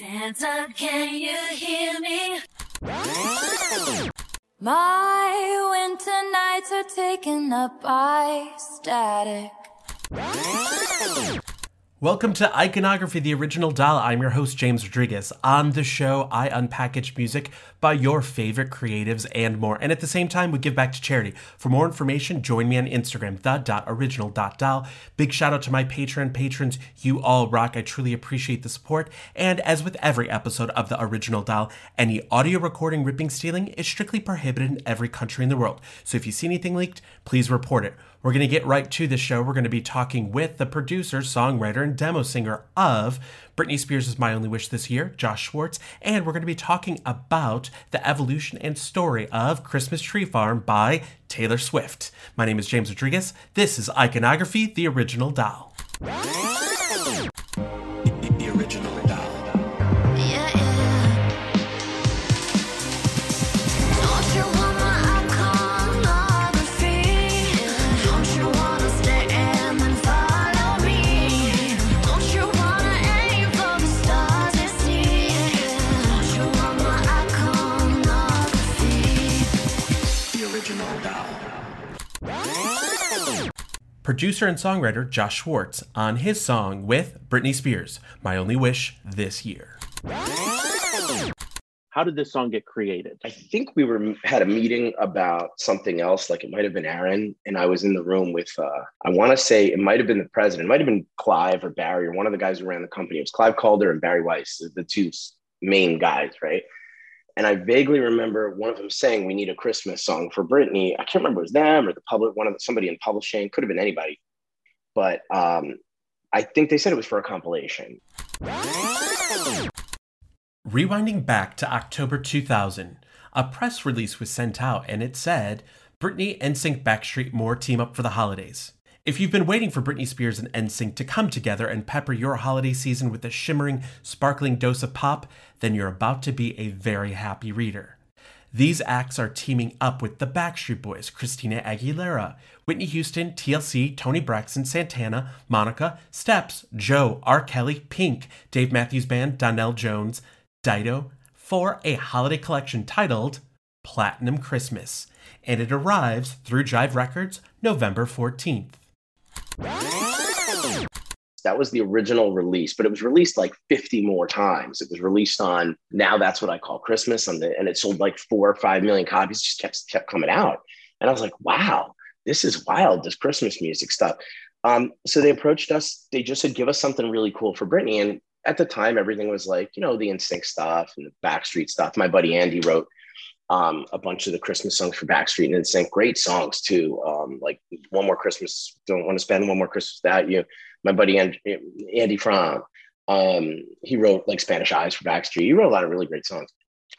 Santa, can you hear me? My winter nights are taken up by static. Welcome to Iconography, the original doll. I'm your host, James Rodriguez. On the show, I unpackage music by your favorite creatives and more. And at the same time, we give back to charity. For more information, join me on Instagram, the.original.doll. Big shout out to my Patreon patrons. You all rock. I truly appreciate the support. And as with every episode of The Original Doll, any audio recording, ripping, stealing is strictly prohibited in every country in the world. So if you see anything leaked, please report it. We're going to get right to the show. We're going to be talking with the producer, songwriter, and demo singer of Britney Spears' is My Only Wish this year, Josh Schwartz, and we're going to be talking about the evolution and story of Christmas Tree Farm by Taylor Swift. My name is James Rodriguez. This is Iconography, the original doll. Producer and songwriter Josh Schwartz on his song with Britney Spears, My Only Wish this year. How did this song get created? I think we were had a meeting about something else, like it might have been Aaron, and I was in the room with uh, I want to say it might have been the president, it might have been Clive or Barry or one of the guys who ran the company. It was Clive Calder and Barry Weiss, the two main guys, right? And I vaguely remember one of them saying we need a Christmas song for Britney. I can't remember it was them or the public, one of the, somebody in publishing, could have been anybody, but um, I think they said it was for a compilation. Rewinding back to October 2000, a press release was sent out and it said, Britney, NSYNC, Backstreet more team up for the holidays. If you've been waiting for Britney Spears and NSYNC to come together and pepper your holiday season with a shimmering, sparkling dose of pop, then you're about to be a very happy reader. These acts are teaming up with the Backstreet Boys, Christina Aguilera, Whitney Houston, TLC, Toni Braxton, Santana, Monica, Steps, Joe, R. Kelly, Pink, Dave Matthews Band, Donell Jones, Dido, for a holiday collection titled Platinum Christmas, and it arrives through Jive Records November 14th. That was the original release, but it was released like 50 more times. It was released on now that's what I call Christmas on the and it sold like four or five million copies, just kept kept coming out. And I was like, wow, this is wild, this Christmas music stuff. Um, so they approached us, they just said, give us something really cool for Britney. And at the time, everything was like, you know, the NSYNC stuff and the backstreet stuff. My buddy Andy wrote um, a bunch of the Christmas songs for Backstreet and NSYNC. Great songs too. Um, like One More Christmas, Don't Want to Spend One More Christmas Without You. My buddy Andy, Andy Fromm, um, he wrote like Spanish Eyes for Backstreet. He wrote a lot of really great songs.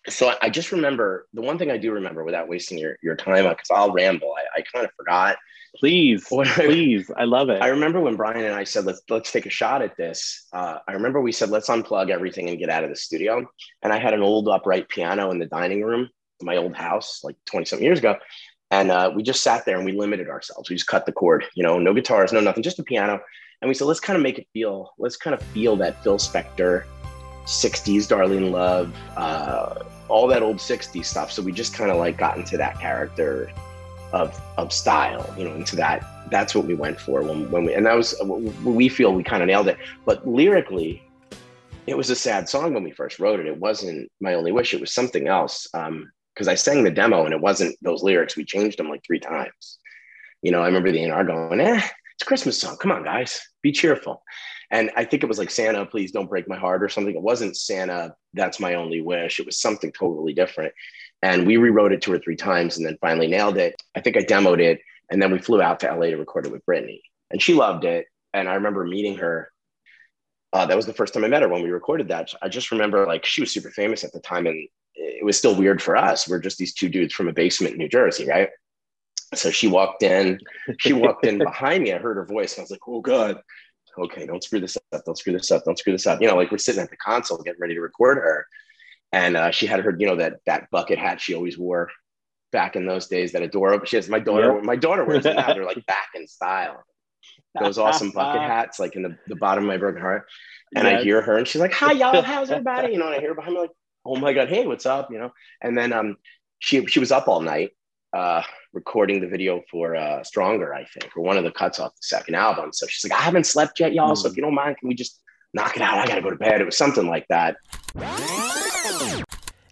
So I, just remember the one thing I do remember without wasting your, your time, because I'll ramble. I, I kind of forgot. Please, What I- please. I love it. I remember when Brian and I said let's let's take a shot at this. Uh, I remember we said let's unplug everything and get out of the studio. And I had an old upright piano in the dining room my old house, like twenty something years ago. And uh, we just sat there and we limited ourselves. We just cut the cord, you know, no guitars, no nothing, just a piano. And we said let's kind of make it feel, let's kind of feel that Phil Spector, '60s Darlene Love, uh, all that old '60s stuff. So we just kind of like got into that character of of style, you know, into that. That's what we went for when when we, and that was we feel we kind of nailed it. But lyrically, it was a sad song when we first wrote it. It wasn't my only wish. It was something else. Um, because I sang the demo and it wasn't those lyrics. We changed them like three times. You know, I remember the A&R going, "Eh, it's a Christmas song. Come on, guys, be cheerful." And I think it was like Santa, please don't break my heart or something. It wasn't Santa, that's my only wish. It was something totally different. And we rewrote it two or three times and then finally nailed it. I think I demoed it and then we flew out to LA to record it with Britney. And she loved it. And I remember meeting her. Uh, that was the first time I met her when we recorded that. I just remember like she was super famous at the time and it was still weird for us. We're just these two dudes from a basement in New Jersey, right? So she walked in, she walked in behind me. I heard her voice. And I was like, oh God, okay, don't screw this up, don't screw this up, don't screw this up. You know, like we're sitting at the console getting ready to record her. And uh, she had her, you know, that that bucket hat she always wore back in those days that a door open. She has my daughter, Yeah. my daughter wears it now. They're like back in style. Those awesome bucket hats, like in the, the bottom of my broken heart. And I hear her and she's like, Hi y'all, how's everybody? You know, and I hear behind me like, oh my God, hey, what's up? You know, and then um she she was up all night uh recording the video for uh Stronger, I think, or one of the cuts off the second album. So she's like, I haven't slept yet, y'all. So if you don't mind, can we just knock it out? I gotta go to bed. It was something like that.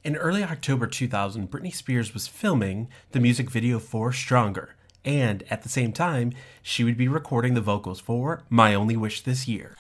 In early October 2000, Britney Spears was filming the music video for Stronger, and at the same time, she would be recording the vocals for My Only Wish This Year.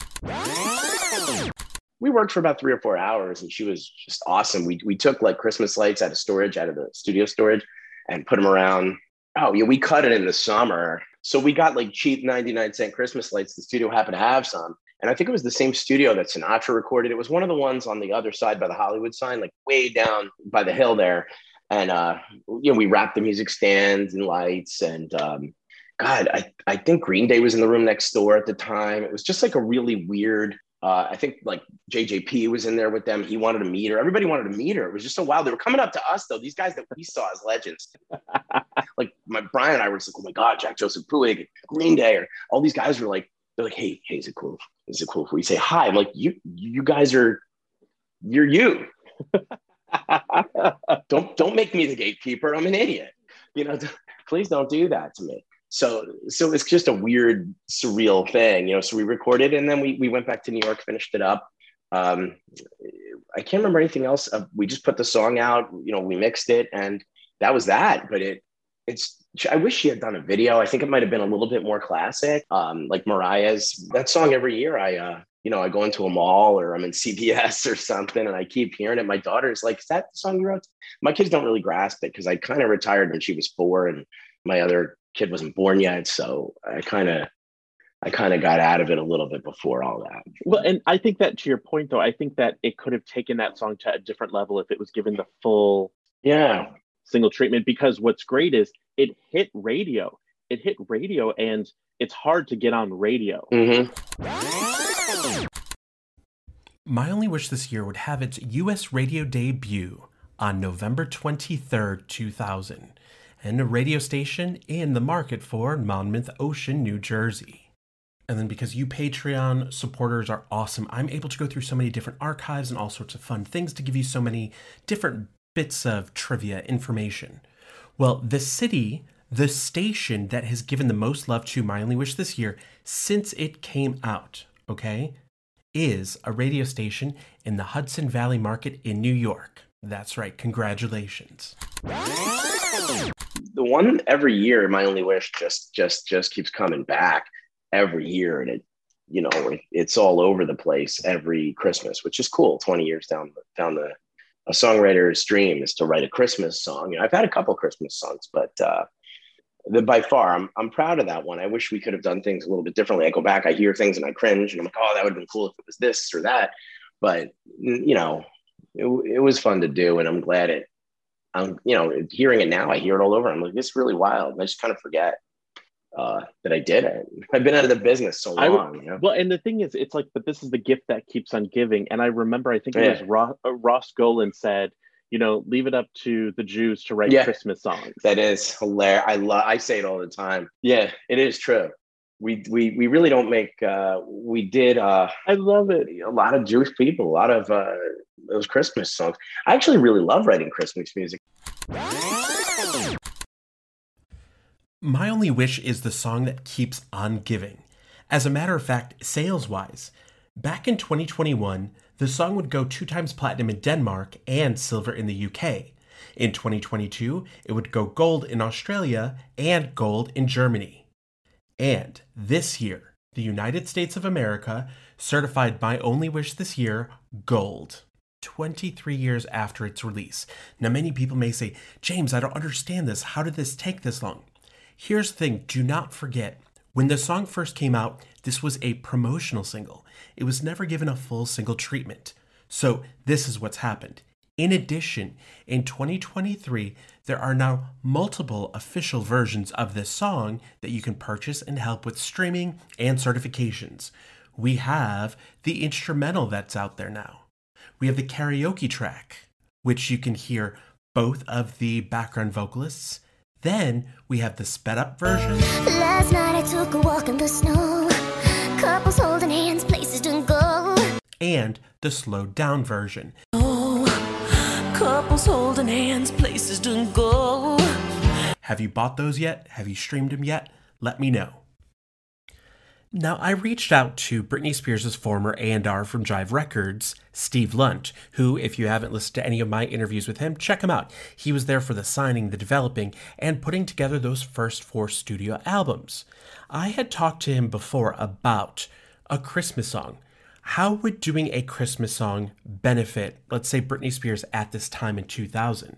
we worked for about three or four hours and she was just awesome. We, we took like Christmas lights out of storage, out of the studio storage and put them around. Oh, yeah, we cut it in the summer. So we got like cheap 99 cent Christmas lights. The studio happened to have some. And I think it was the same studio that Sinatra recorded. It was one of the ones on the other side by the Hollywood sign, like way down by the hill there. And, uh, you know, we wrapped the music stands and lights. And um, God, I, I think Green Day was in the room next door at the time. It was just like a really weird uh, I think like JJP was in there with them. He wanted to meet her. Everybody wanted to meet her. It was just so wild. They were coming up to us though. These guys that we saw as legends, like my Brian and I were just like, oh my god, Jack Joseph Puig, Green Day, or all these guys were like, they're like, hey, hey, is it cool? Is it cool if we say hi? I'm like, you, you guys are, you're you. don't don't make me the gatekeeper. I'm an idiot. You know, please don't do that to me. So so it's just a weird surreal thing you know so we recorded and then we, we went back to new york finished it up. Um, i can't remember anything else. Uh, we just put the song out you know we mixed it and that was that but it it's i wish she had done a video. I think it might have been a little bit more classic. Um, like mariah's that song every year i uh, you know i go into a mall or i'm in CVS or something and i keep hearing it my daughter's like is that the song you wrote my kids don't really grasp it because i kind of retired when she was four and my other kid wasn't born yet so i kind of i kind of got out of it a little bit before all that Well, and I think that to your point, though, I think that it could have taken that song to a different level if it was given the full yeah single treatment. Because what's great is it hit radio. It hit radio, and it's hard to get on radio. hmm My Only Wish This Year would have its US radio debut on November 23rd, 2000, and a radio station in the market for Monmouth Ocean, New Jersey. And then because you Patreon supporters are awesome, I'm able to go through so many different archives and all sorts of fun things to give you so many different bits of trivia information. Well, the city, the station that has given the most love to My Only Wish this year since it came out, okay, is a radio station in the Hudson Valley Market in New York. That's right, congratulations. the one every year my only wish just just just keeps coming back every year and it you know it, it's all over the place every christmas which is cool 20 years down the down the a songwriter's dream is to write a christmas song you know i've had a couple christmas songs but uh the, by far I'm, I'm proud of that one i wish we could have done things a little bit differently i go back i hear things and i cringe and i'm like oh that would have been cool if it was this or that but you know it, it was fun to do and i'm glad it I'm, you know, hearing it now, I hear it all over. I'm like, this is really wild. And I just kind of forget uh, that I did it. I've been out of the business so I would- long. you know? Well, and the thing is, it's like, but this is the gift that keeps on giving. And I remember, I think it was Ross, uh, Ross Golan said, you know, leave it up to the Jews to write Yeah. Christmas songs. That is hilarious. I love. I say it all the time. Yeah, it is true. We we we really don't make. Uh, we did uh, I love it. a lot of Jewish people, a lot of uh, those Christmas songs. I actually really love writing Christmas music. My Only Wish is the song that keeps on giving. As a matter of fact, sales wise, back in 2021, the song would go two times platinum in Denmark and silver in the UK. In 2022, it would go gold in Australia and gold in Germany. And this year, the United States of America certified My Only Wish this year gold. 23 years after its release. Now, many people may say, James, I don't understand this. How did this take this long? Here's the thing do not forget, when the song first came out, this was a promotional single. It was never given a full single treatment. So, this is what's happened. In addition, in 2023, there are now multiple official versions of this song that you can purchase and help with streaming and certifications. We have the instrumental that's out there now. We have the karaoke track, which you can hear both of the background vocalists. Then we have the sped up version. Last night I took a walk in the snow. Couples holding hands, places to go. and the slowed down version. Couples holding hands, places to go. Have you bought those yet? Have you streamed them yet? Let me know. Now, I reached out to Britney Spears' former A&R from Jive Records, Steve Lunt, who, if you haven't listened to any of my interviews with him, check him out. He was there for the signing, the developing, and putting together those first four studio albums. I had talked to him before about a Christmas song. How would doing a Christmas song benefit, let's say, Britney Spears at this time in 2000?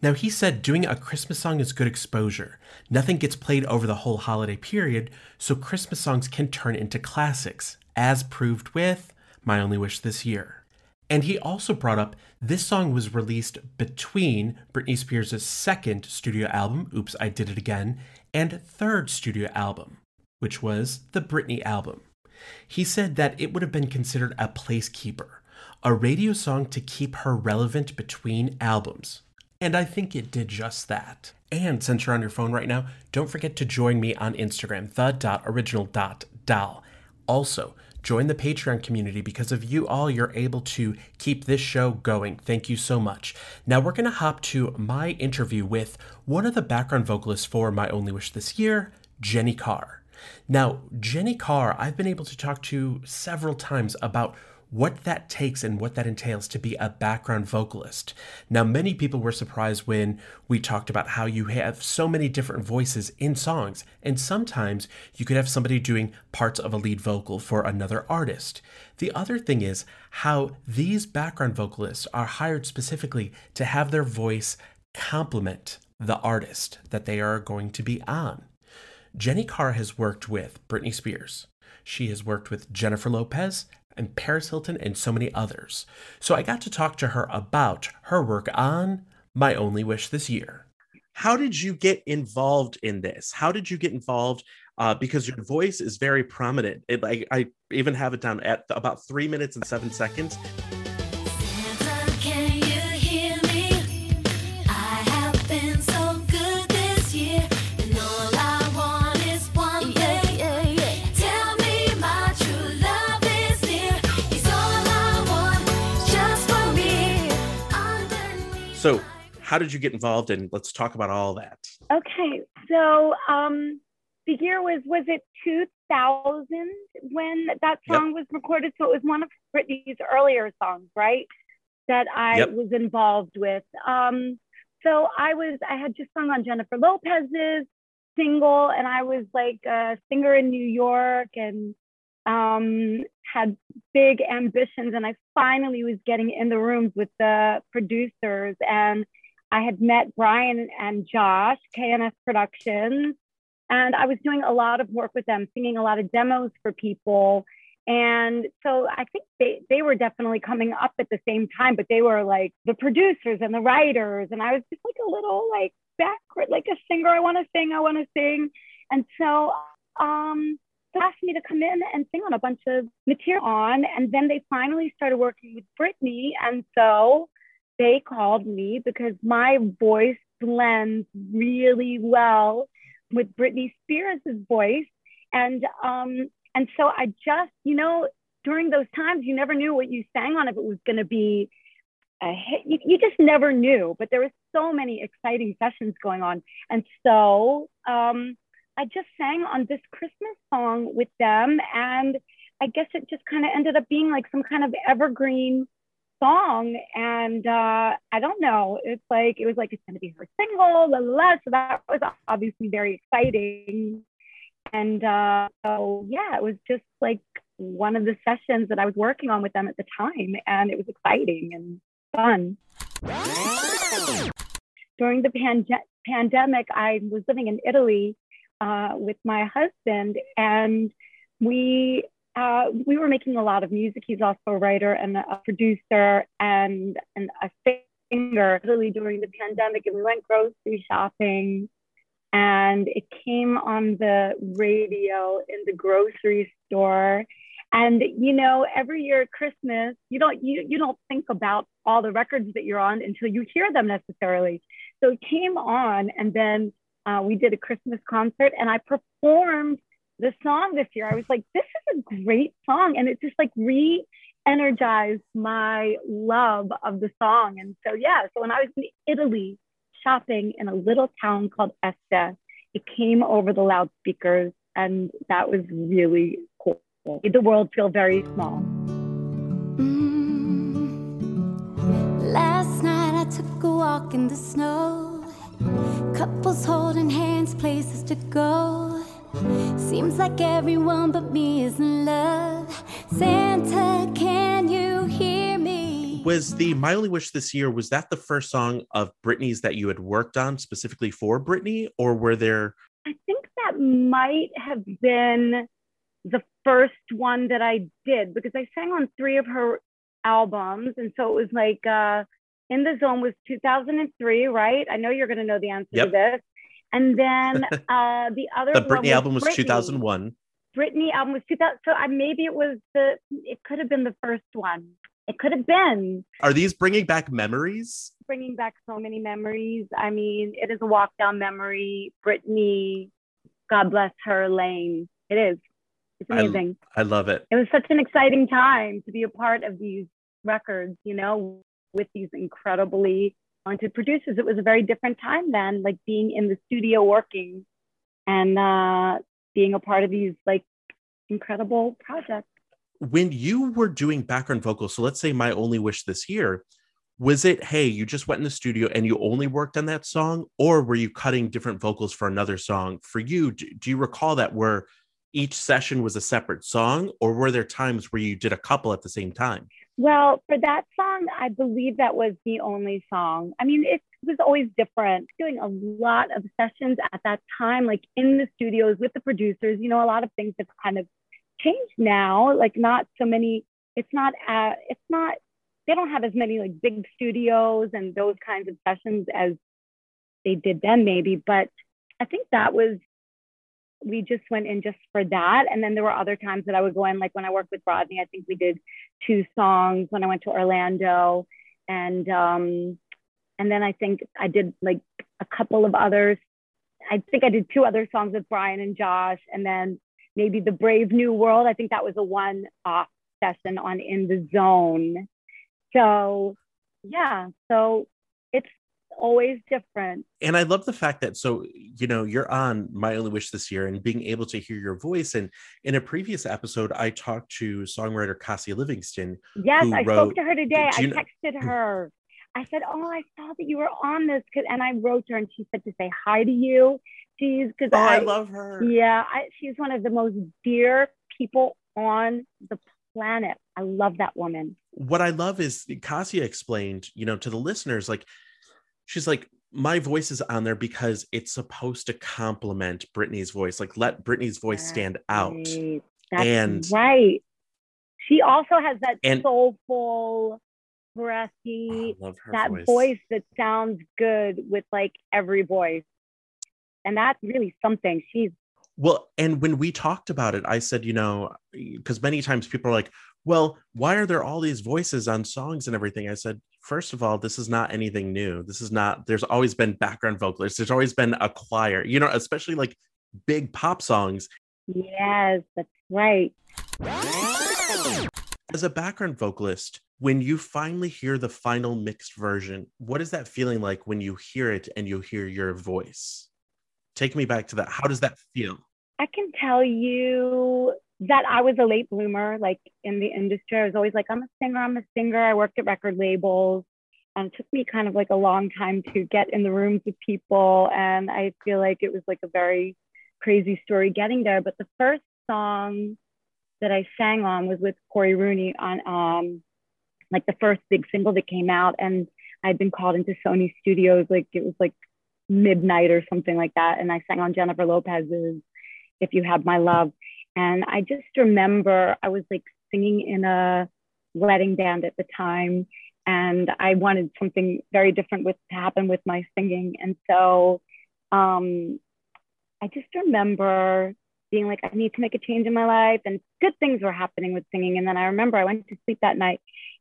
Now, he said doing a Christmas song is good exposure. Nothing gets played over the whole holiday period, so Christmas songs can turn into classics, as proved with My Only Wish This Year. And he also brought up this song was released between Britney Spears' second studio album, Oops, I Did It Again, and third studio album, which was the Britney album. He said that it would have been considered a placekeeper, a radio song to keep her relevant between albums. And I think it did just that. And since you're on your phone right now, don't forget to join me on Instagram, the.original.doll. Also, join the Patreon community because of you all, you're able to keep this show going. Thank you so much. Now, we're going to hop to my interview with one of the background vocalists for My Only Wish This Year, Jenny Karr. Now, Jenny Karr, I've been able to talk to several times about what that takes and what that entails to be a background vocalist. Now, many people were surprised when we talked about how you have so many different voices in songs, and sometimes you could have somebody doing parts of a lead vocal for another artist. The other thing is how these background vocalists are hired specifically to have their voice complement the artist that they are going to be on. Jenny Karr has worked with Britney Spears. She has worked with Jennifer Lopez and Paris Hilton and so many others. So I got to talk to her about her work on My Only Wish this year. How did you get involved in this? How did you get involved? Uh, because your voice is very prominent. It, I, I even have it down at about three minutes and seven seconds. How did you get involved? And let's talk about all that. Okay, so um, the year was was it 2000 when that Yep. song was recorded? So it was one of Britney's earlier songs, right? That I Yep. was involved with. Um, so I was I had just sung on Jennifer Lopez's single, and I was like a singer in New York, and um, had big ambitions. And I finally was getting in the rooms with the producers and. I had met Brian and Josh, KNS Productions, and I was doing a lot of work with them, singing a lot of demos for people. And so I think they, they were definitely coming up at the same time, but they were like the producers and the writers. And I was just like a little like backward, like a singer. I want to sing, I want to sing. And so um, they asked me to come in and sing on a bunch of material on. And then they finally started working with Britney. And so they called me because my voice blends really well with Britney Spears' voice. And um, and so I just, you know, during those times, you never knew what you sang on if it was going to be a hit. You, you just never knew. But there was so many exciting sessions going on, and so um, I just sang on this Christmas song with them, and I guess it just kind of ended up being like some kind of evergreen song and uh i don't know it's like it was like it's to be her single la, la, la. so that was obviously very exciting and uh so yeah it was just like one of the sessions that i was working on with them at the time and it was exciting and fun during the pande- pandemic i was living in italy uh, with my husband and we uh, we were making a lot of music. He's also a writer and a producer and, and a singer. Really during the pandemic, and we went grocery shopping, and it came on the radio in the grocery store. And you know, every year at Christmas, you don't you you don't think about all the records that you're on until you hear them necessarily. So it came on, and then uh, we did a Christmas concert, and I performed the song this year. I was like, this is a great song. And it just like re energized my love of the song. And so, yeah, so when I was in Italy shopping in a little town called Este, it came over the loudspeakers, and that was really cool. Made the world feel very small. Mm. Last night I took a walk in the snow. Couples holding hands, places to go. Seems like everyone but me is in love. Santa, can you hear me? Was the My Only Wish this year, was that the first song of Britney's that you had worked on specifically for Britney? Or were there I think that might have been the first one that I did because I sang on three of her albums. And so it was like uh, In the Zone was 2003, right? I know you're going to know the answer Yep. to this. And then uh, the other the Britney album was Britney. 2001? Britney album was 2000. So I, maybe it was the, it could have been the first one. It could have been Are these bringing back memories? bringing back so many memories. I mean, it is a walk down memory. Britney, God bless her lane. It is. It's I- amazing. I love it. it was such an exciting time to be a part of these records, you know, with these incredibly talented producers. It was a very different time then, like being in the studio working and uh, being a part of these like incredible projects. when you were doing background vocals, so let's say my only wish this year, was it, hey, you just went in the studio and you only worked on that song, or were you cutting different vocals for another song? For you, do, do you recall that where each session was a separate song, or were there times where you did a couple at the same time? Well, for that song, I believe that was the only song. I mean, it was always different. Doing a lot of sessions at that time, like in the studios with the producers, you know, a lot of things have kind of changed now. Like, not so many, it's not, uh, it's not, they don't have as many like big studios and those kinds of sessions as they did then, maybe. But I think that was, we just went in just for that. And then there were other times that I would go in, like when I worked with Rodney, I think we did two songs when I went to Orlando, and um, and then I think I did like a couple of others. I think I did two other songs with Brian and Josh, and then maybe the Brave New World. I think that was a one-off session on In the Zone. So yeah, so it's always different. And I love the fact that so you know you're on My Only Wish this year and being able to hear your voice. And in a previous episode, I talked to songwriter Cassie Livingston. Yes, I wrote- spoke to her today. I you know- texted hmm. her. I said, "Oh, I saw that you were on this," and I wrote her, and she said to say hi to you. She's because Oh, I I, love her. yeah, I, she's one of the most dear people on the planet. I love that woman. what I love is Cassia explained, you know, to the listeners, like she's like, my voice is on there because it's supposed to complement Britney's voice, like let Britney's voice stand out. Right. That's And- right. She also has that And- soulful, breathy, love her that voice. voice that sounds good with like every voice. And that's really something. She's Well, and when we talked about it, I said, you know, because many times people are like, well, why are there all these voices on songs and everything? I said, first of all, this is not anything new. This is not, there's always been background vocalists, there's always been a choir, you know, especially like big pop songs. yes, that's right. As a background vocalist, when you finally hear the final mixed version, what is that feeling like when you hear it and you hear your voice? Take me back to that. How does that feel? I can tell you that I was a late bloomer, like in the industry. I was always like, I'm a singer, I'm a singer. I worked at record labels. And it took me kind of like a long time to get in the rooms with people. And I feel like it was like a very crazy story getting there. But the first song that I sang on was with Cory Rooney on um like the first big single that came out. And I'd been called into Sony Studios, like it was like midnight or something like that. And I sang on Jennifer Lopez's If You Have My Love. And I just remember I was like singing in a wedding band at the time. And I wanted something very different with to happen with my singing. And so um, I just remember being like, I need to make a change in my life. And good things were happening with singing. And then I remember I went to sleep that night.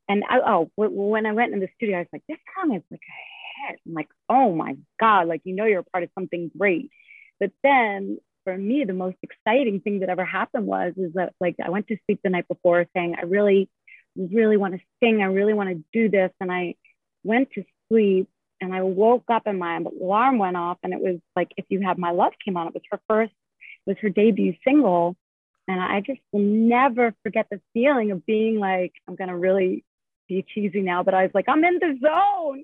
And I, oh, when I went in the studio, I was like, this song is like a I'm like, oh my God, like, you know, you're a part of something great. But then for me, the most exciting thing that ever happened was is that like I went to sleep the night before saying I really, really want to sing. I really want to do this, and I went to sleep and I woke up and my alarm went off and it was like if you have my love came on. It was her first, it was her debut single, and I just will never forget the feeling of being like I'm gonna really be cheesy now, but I was like I'm in the zone.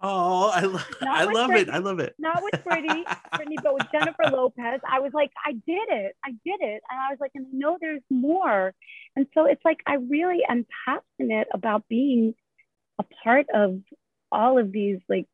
Oh, I, lo- I love it. I love it. not with Britney, Britney, but with Jennifer Lopez, I was like, I did it, I did it, and I was like, and I know there's more, and so it's like I really am passionate about being a part of all of these like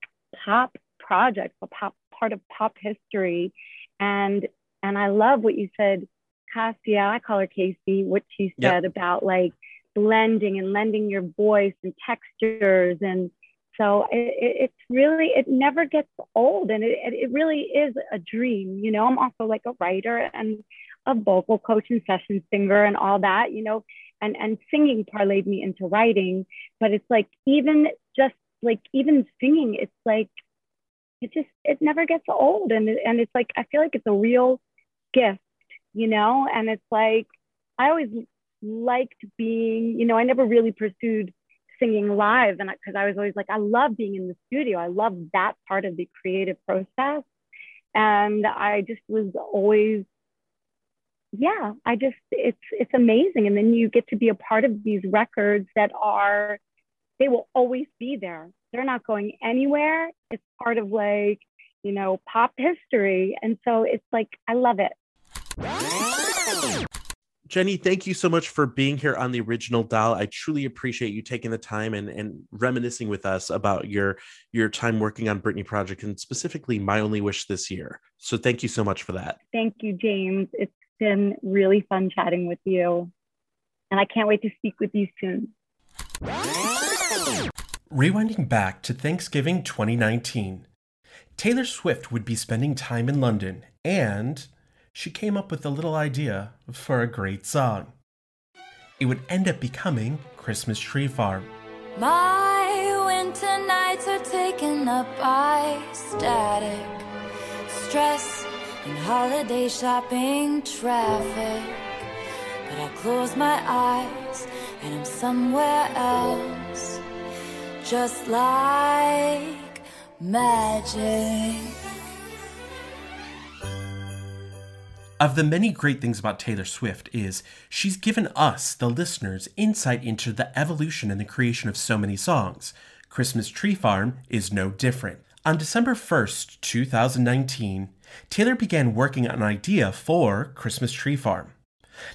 pop projects, a pop part of pop history, and and I love what you said, Cassia. I call her Casey. What she Yep. said about like blending and lending your voice and textures and so it, it, it's really it never gets old and it, it it really is a dream you know? I'm also like a writer and a vocal coach and session singer and all that you know? And and singing parlayed me into writing but it's like even just like even singing it's like it just it never gets old and and it's like i feel like it's a real gift you know? And it's like i always liked being you know i never really pursued singing live. And because I was always like I love being in the studio. I love that part of the creative process. And I just was always yeah I just it's it's amazing. And then you get to be a part of these records that are they will always be there. They're not going anywhere. It's part of like you know pop history. And so it's like I love it Jenny, thank you so much for being here on the original doll. I truly appreciate you taking the time and, and reminiscing with us about your your time working on Britney Project and specifically My Only Wish this year. So thank you so much for that. thank you James it's been really fun chatting with you and I can't wait to speak with you soon Rewinding back to Thanksgiving 2019, Taylor Swift would be spending time in London and she came up with a little idea for a great song. It would end up becoming Christmas Tree Farm. My winter nights are taken up by static, stress, and holiday shopping traffic. But I close my eyes and I'm somewhere else, just like magic. Of the many great things about Taylor Swift is she's given us, the listeners, insight into the evolution and the creation of so many songs. Christmas Tree Farm is no different. On December 1st, 2019, Taylor began working on an idea for Christmas Tree Farm.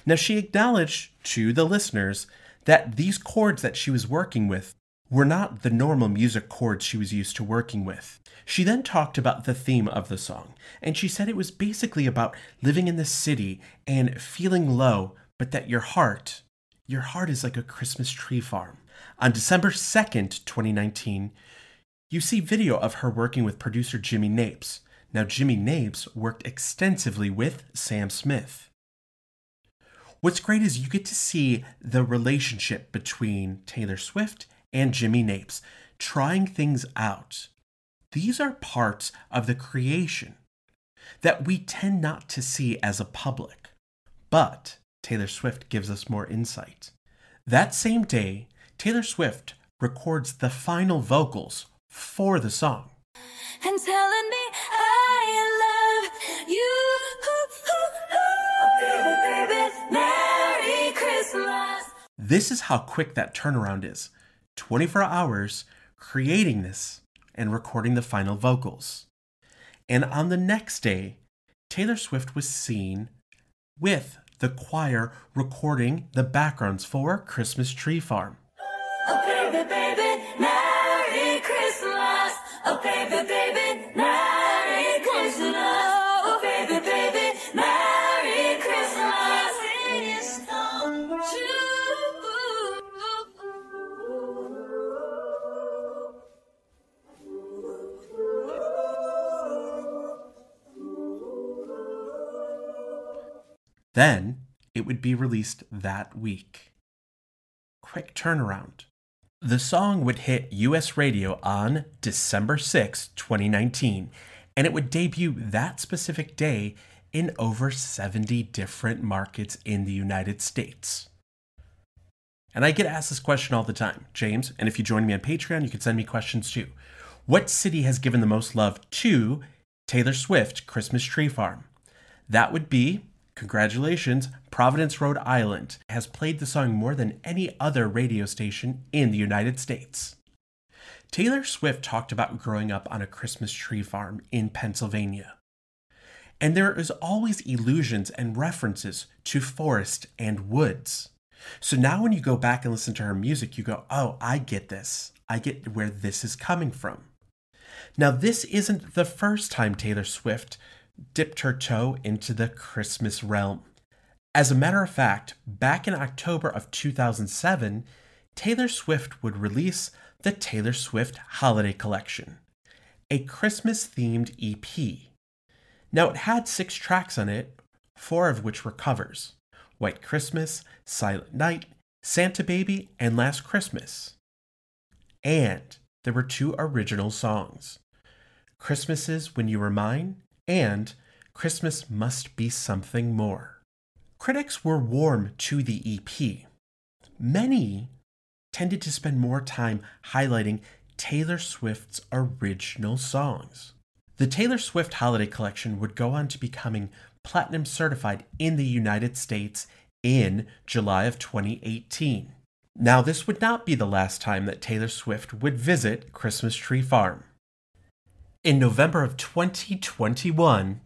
Now, she acknowledged to the listeners that these chords that she was working with were not the normal music chords she was used to working with. She then talked about the theme of the song, and she said it was basically about living in the city and feeling low, but that your heart, your heart is like a Christmas tree farm. On December 2nd, 2019, you see video of her working with producer Jimmy Napes. Now, Jimmy Napes worked extensively with Sam Smith. What's great is you get to see the relationship between Taylor Swift and Jimmy Napes trying things out. These are parts of the creation that we tend not to see as a public, but Taylor Swift gives us more insight. That same day, Taylor Swift records the final vocals for the song. and telling me I love you. Baby, baby, Merry Christmas. This is how quick that turnaround is 24 hours creating this and recording the final vocals. And on the next day, Taylor Swift was seen with the choir recording the backgrounds for Christmas Tree Farm. Oh, baby, baby, Merry Christmas. Oh, baby, Then it would be released that week. Quick turnaround. The song would hit US radio on December 6, 2019, and it would debut that specific day in over 70 different markets in the United States. And I get asked this question all the time, James, and if you join me on Patreon, you can send me questions too. What city has given the most love to Taylor Swift Christmas Tree Farm? That would be, congratulations, Providence, Rhode Island has played the song more than any other radio station in the United States. Taylor Swift talked about growing up on a Christmas tree farm in Pennsylvania. And there is always illusions and references to forest and woods. So now when you go back and listen to her music, you go, oh, I get this. I get where this is coming from. Now, this isn't the first time Taylor Swift dipped her toe into the Christmas realm. As a matter of fact, back in October of 2007, Taylor Swift would release the Taylor Swift Holiday Collection, a Christmas themed EP. Now, it had six tracks on it, four of which were covers White Christmas, Silent Night, Santa Baby, and Last Christmas. And there were two original songs Christmases When You Were Mine and Christmas Must Be Something More. Critics were warm to the EP. Many tended to spend more time highlighting Taylor Swift's original songs. The Taylor Swift Holiday Collection would go on to becoming platinum certified in the United States in July of 2018. Now, this would not be the last time that Taylor Swift would visit Christmas Tree Farm. In November of 2021,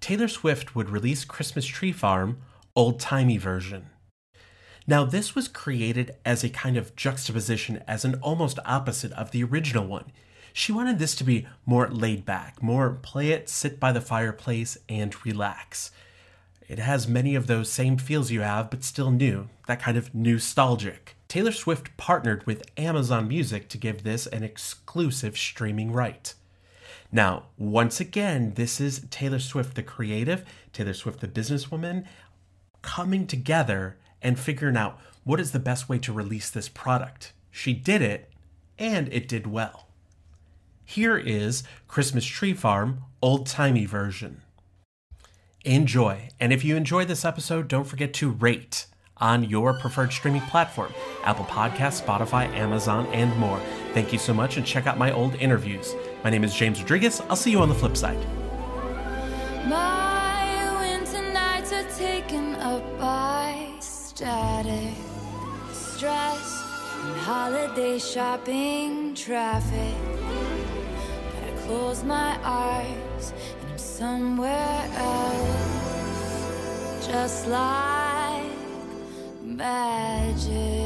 Taylor Swift would release Christmas Tree Farm Old Timey version. Now, this was created as a kind of juxtaposition, as an almost opposite of the original one. She wanted this to be more laid back, more play it, sit by the fireplace, and relax. It has many of those same feels you have, but still new, that kind of nostalgic. Taylor Swift partnered with Amazon Music to give this an exclusive streaming right. Now, once again, this is Taylor Swift the creative, Taylor Swift the businesswoman, coming together and figuring out what is the best way to release this product. She did it, and it did well. Here is Christmas Tree Farm old timey version. Enjoy, and if you enjoyed this episode, don't forget to rate on your preferred streaming platform Apple Podcasts, Spotify, Amazon, and more. Thank you so much, and check out my old interviews. My name is James Rodriguez. I'll see you on the flip side. My winter nights are taken up by static, stress, and holiday shopping traffic. But I close my eyes and I'm somewhere else, just like magic.